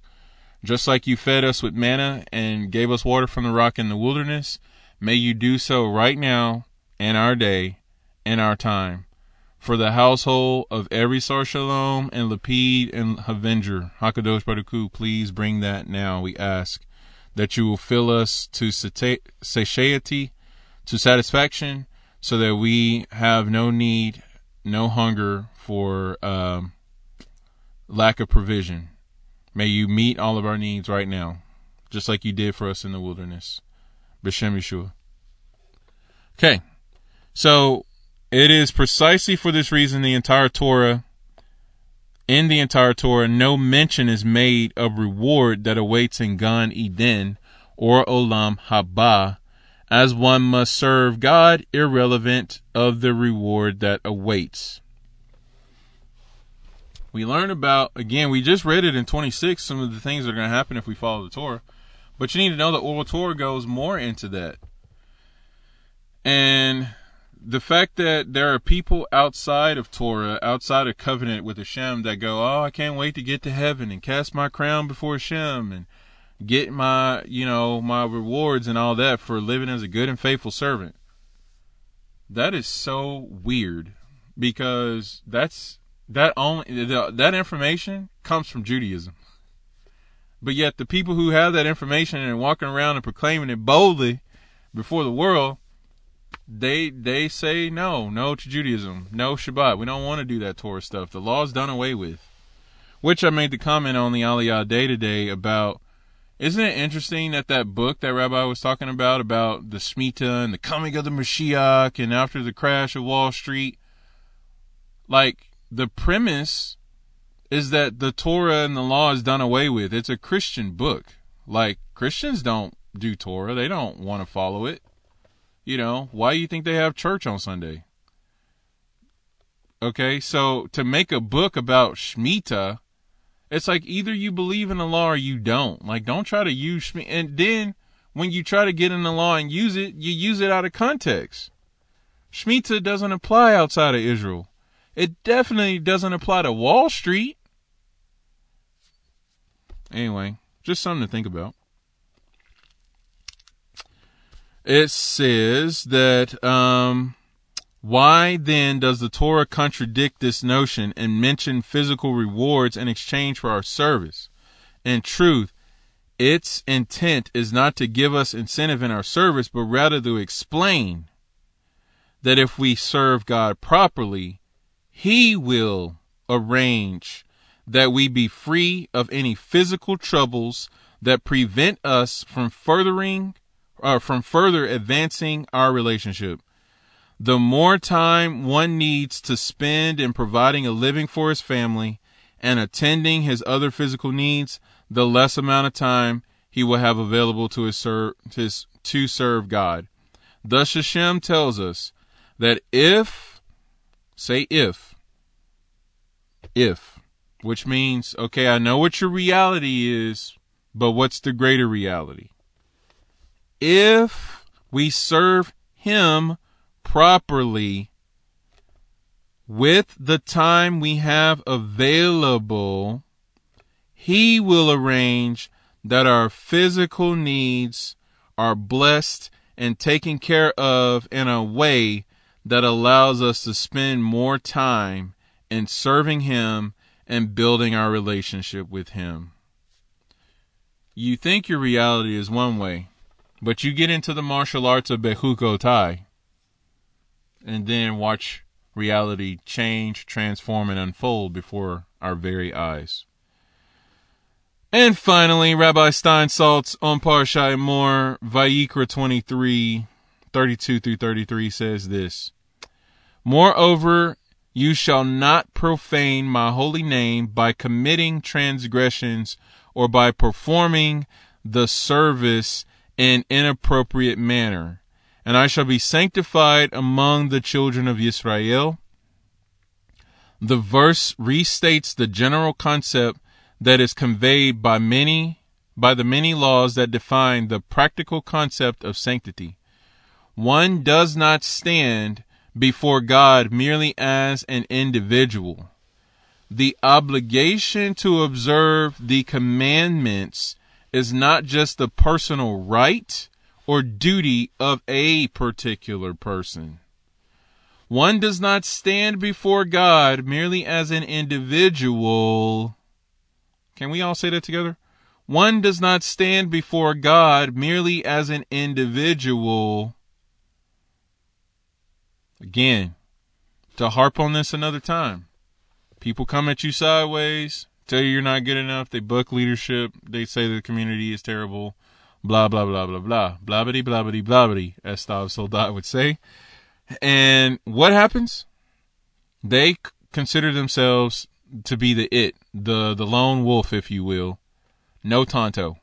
just like you fed us with manna and gave us water from the rock in the wilderness, may you do so right now in our day, in our time. For the household of every Sar Shalom and Lapid and Avenger, Hakadosh Baruch Hu, please bring that now, we ask that you will fill us to satiety, to satisfaction, so that we have no need, no hunger for um, lack of provision. May you meet all of our needs right now, just like you did for us in the wilderness. B'Shem Yeshua. Okay, so it is precisely for this reason the entire Torah In the entire Torah, no mention is made of reward that awaits in Gan Eden or Olam Haba, as one must serve God irrelevant of the reward that awaits. We learn about, again, we just read it in 26, some of the things that are going to happen if we follow the Torah. But you need to know that oral Torah goes more into that. And the fact that there are people outside of Torah, outside of covenant with Hashem, that go, "Oh, I can't wait to get to heaven and cast my crown before Hashem and get my, you know, my rewards and all that for living as a good and faithful servant." That is so weird because that's that only that information comes from Judaism. But yet the people who have that information and walking around and proclaiming it boldly before the world they they say no, no to Judaism, no Shabbat. We don't want to do that Torah stuff. The law's done away with. Which I made the comment on the Aliyah Day today about. Isn't it interesting that that book that Rabbi was talking about about the Shemitah and the coming of the Mashiach and after the crash of Wall Street, like the premise is that the Torah and the law is done away with. It's a Christian book. Like Christians don't do Torah; they don't want to follow it. You know, why do you think they have church on Sunday? Okay, so to make a book about Shemitah, it's like either you believe in the law or you don't. Like, don't try to use Shemitah. And then when you try to get in the law and use it, you use it out of context. Shemitah doesn't apply outside of Israel. It definitely doesn't apply to Wall Street. Anyway, just something to think about it says that um, why then does the Torah contradict this notion and mention physical rewards in exchange for our service? In truth, its intent is not to give us incentive in our service, but rather to explain that if we serve God properly, He will arrange that we be free of any physical troubles that prevent us from furthering uh, from further advancing our relationship. The more time one needs to spend in providing a living for his family and attending his other physical needs, the less amount of time he will have available to his, ser- his to serve God. Thus Hashem tells us that if, say if, if, which means, okay, I know what your reality is, but what's the greater reality? If we serve Him properly with the time we have available, He will arrange that our physical needs are blessed and taken care of in a way that allows us to spend more time in serving Him and building our relationship with Him. You think your reality is one way, but you get into the martial arts of Bechukotai and then watch reality change, transform, and unfold before our very eyes. And finally, Rabbi Steinsaltz on Parsha Emor, Vayikra 23, 32 through 33 says this. Moreover, you shall not profane my holy name by committing transgressions or by performing the service in inappropriate manner, and I shall be sanctified among the children of Israel. The verse restates the general concept that is conveyed by many by the many laws that define the practical concept of sanctity. One does not stand before God merely as an individual. The obligation to observe the commandments is not just the personal right or duty of a particular person. One does not stand before God merely as an individual. Can we all say that together? One does not stand before God merely as an individual. Again, to harp on this another time. People come at you sideways tell you you're not good enough. They book leadership. They say the community is terrible. Blah blah blah blah blah. Blabbity blabbity blabbity, as Stav Soldat would say. And what happens? They consider themselves to be the it, the the lone wolf, if you will. No Tonto.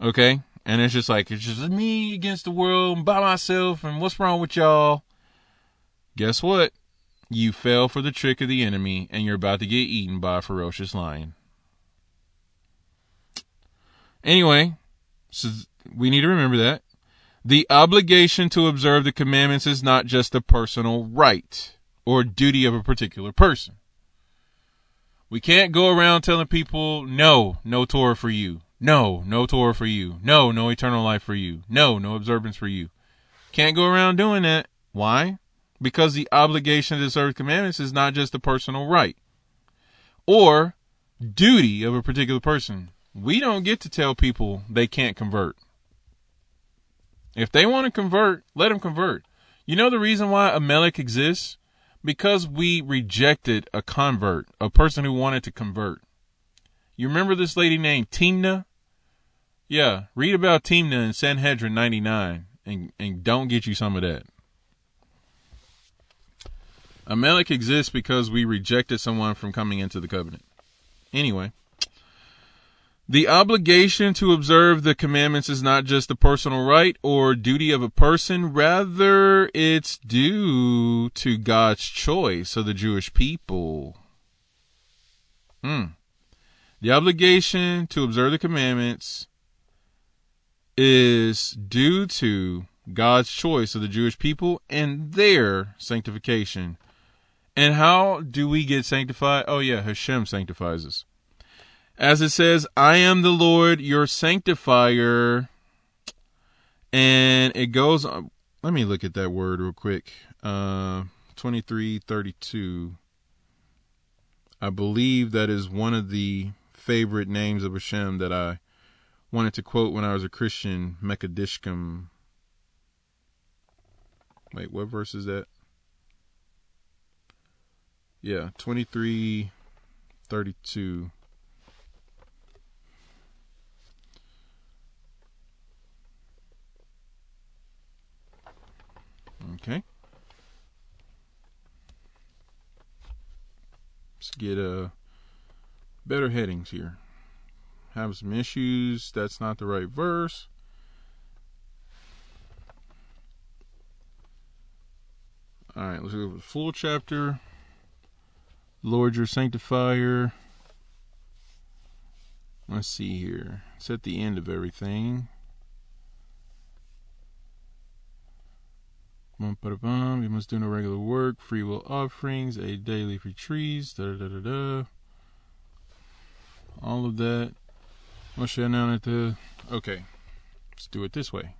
Okay? And it's just like it's just me against the world by myself and what's wrong with y'all? Guess what? You fell for the trick of the enemy and you're about to get eaten by a ferocious lion. Anyway, so we need to remember that. The obligation to observe the commandments is not just a personal right or duty of a particular person. We can't go around telling people, no, no Torah for you. No, no Torah for you. No, no eternal life for you. No, no observance for you. Can't go around doing that. Why? Because the obligation to observe commandments is not just a personal right or duty of a particular person. We don't get to tell people they can't convert. If they want to convert, let them convert. You know the reason why Amalek exists? because we rejected a convert, a person who wanted to convert. You remember this lady named Timna? Yeah, read about Timna in Sanhedrin 99 and, and don't get you some of that. Amalek exists because we rejected someone from coming into the covenant. Anyway, the obligation to observe the commandments is not just a personal right or duty of a person, rather, it's due to God's choice of the Jewish people. Hmm. The obligation to observe the commandments is due to God's choice of the Jewish people and their sanctification. And how do we get sanctified? Oh, yeah, Hashem sanctifies us as it says, I am the Lord, your sanctifier. And it goes on. Let me look at that word real quick. Uh, 2332. I believe that is one of the favorite names of Hashem that I wanted to quote when I was a Christian, Mekadishkim. Wait, what verse is that? Yeah, 2332. Okay. Let's get a uh, better headings here. Have some issues. That's not the right verse. All right, let's go the full chapter. Lord, your sanctifier. Let's see here. It's at the end of everything. We must do no regular work, free will offerings, a daily free trees, da da da da. All of that. Okay. Let's do it this way.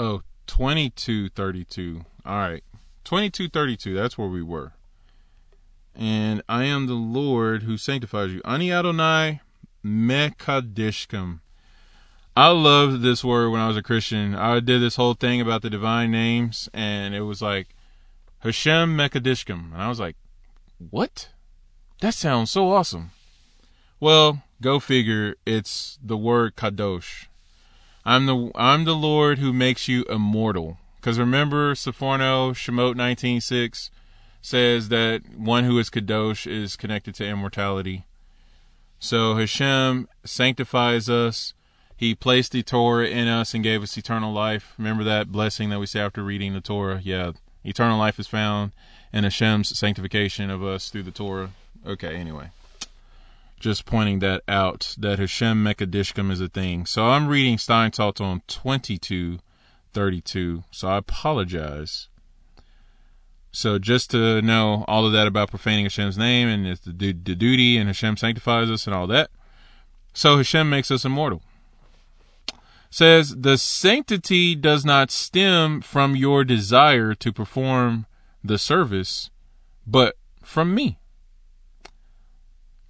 Oh, 2232. All right. 2232. That's where we were and I am the Lord who sanctifies you. Ani Adonai Mekadishkim. I loved this word when I was a Christian. I did this whole thing about the divine names, and it was like Hashem Mekadishkim. And I was like, what? That sounds so awesome. Well, go figure. It's the word kadosh. I'm the I'm the Lord who makes you immortal. Because remember, Sforno Shemot 19.6, says that one who is kadosh is connected to immortality. So Hashem sanctifies us. He placed the Torah in us and gave us eternal life. Remember that blessing that we say after reading the Torah? Yeah, eternal life is found in Hashem's sanctification of us through the Torah. Okay, anyway. Just pointing that out, that Hashem Mekadishkim is a thing. So I'm reading Steinsaltz on 2232. So I apologize so just to know all of that about profaning Hashem's name and it's the, the duty and Hashem sanctifies us and all that. So Hashem makes us immortal. Says the sanctity does not stem from your desire to perform the service, but from me.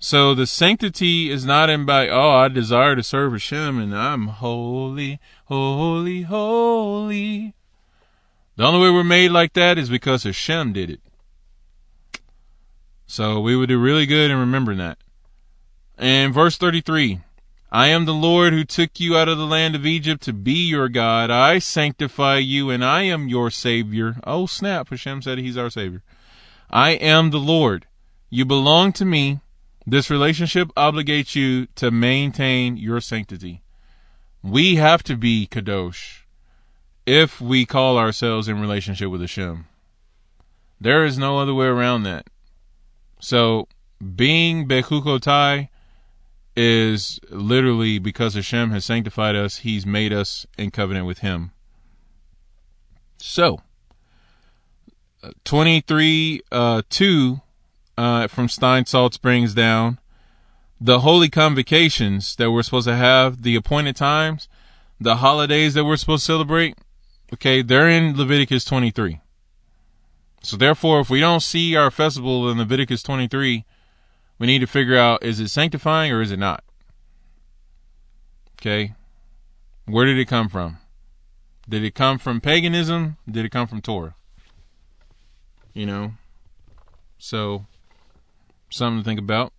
So the sanctity is not in by, oh, I desire to serve Hashem and I'm holy, holy, holy. The only way we're made like that is because Hashem did it. So we would do really good in remembering that. And verse 33 I am the Lord who took you out of the land of Egypt to be your God. I sanctify you and I am your Savior. Oh, snap. Hashem said he's our Savior. I am the Lord. You belong to me. This relationship obligates you to maintain your sanctity. We have to be Kadosh if we call ourselves in relationship with Hashem. There is no other way around that. So, being Bechukotai is literally because Hashem has sanctified us, He's made us in covenant with Him. So, uh, 23 uh, 2 uh, from Stein Salt Springs down, the holy convocations that we're supposed to have, the appointed times, the holidays that we're supposed to celebrate, okay, they're in Leviticus 23. So therefore, if we don't see our festival in Leviticus 23, we need to figure out is it sanctifying or is it not? Okay. Where did it come from? Did it come from paganism? Did it come from Torah? You know? So, something to think about.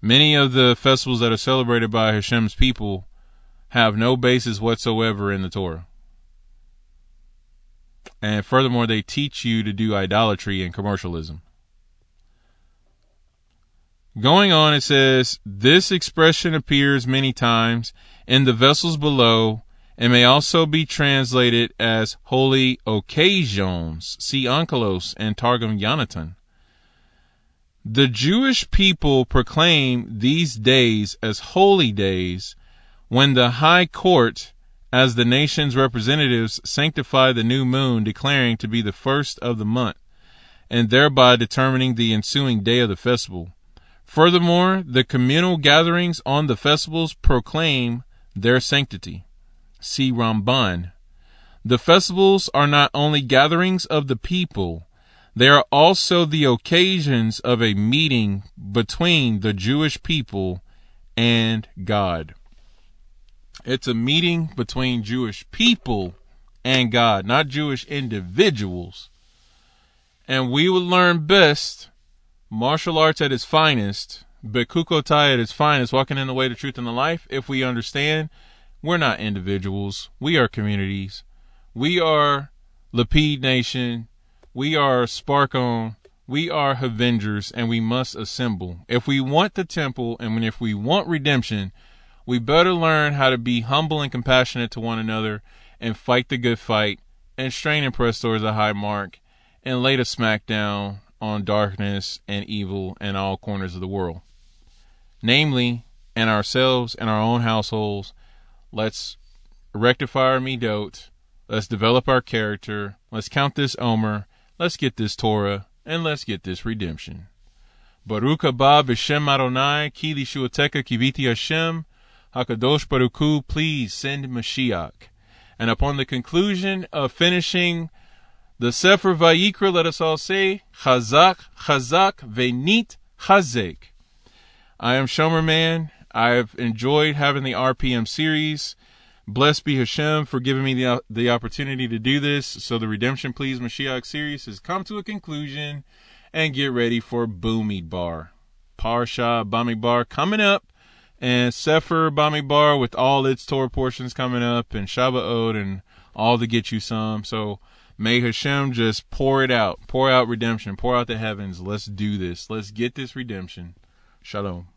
Many of the festivals that are celebrated by Hashem's people have no basis whatsoever in the Torah. And furthermore, they teach you to do idolatry and commercialism. Going on, it says, This expression appears many times in the vessels below and may also be translated as holy occasions. See Onkelos and Targum Yonatan. The Jewish people proclaim these days as holy days when the high court, as the nation's representatives, sanctify the new moon, declaring to be the first of the month, and thereby determining the ensuing day of the festival. Furthermore, the communal gatherings on the festivals proclaim their sanctity. See Ramban. The festivals are not only gatherings of the people, they are also the occasions of a meeting between the Jewish people and God. It's a meeting between Jewish people and God, not Jewish individuals. And we will learn best martial arts at its finest, Bekukotai at its finest, walking in the way, the truth, and the life, if we understand we're not individuals, we are communities. We are Lapid Nation, we are Sparkon, we are Avengers, and we must assemble. If we want the temple and if we want redemption, we better learn how to be humble and compassionate to one another and fight the good fight and strain and press towards a high mark and lay the smack down on darkness and evil in all corners of the world. Namely, in ourselves and our own households, let's rectify our midot, let's develop our character, let's count this Omer, let's get this Torah, and let's get this redemption. Baruch haba b'shem Adonai, ki lishuateka kiviti Hashem, HaKadosh Baruch Hu, please send Mashiach. And upon the conclusion of finishing the Sefer Vayikra, let us all say, Chazak, Chazak, Venit, Chazek. I am Shomer Man. I've enjoyed having the RPM series. Blessed be Hashem for giving me the, uh, the opportunity to do this. So the Redemption Please Mashiach series has come to a conclusion and get ready for Bamidbar. Parsha Bamidbar coming up and Sefer Bamidbar with all its Torah portions coming up and Shabbat and all to get you some. So May Hashem just pour it out, pour out redemption, pour out the heavens. Let's do this. Let's get this redemption. Shalom.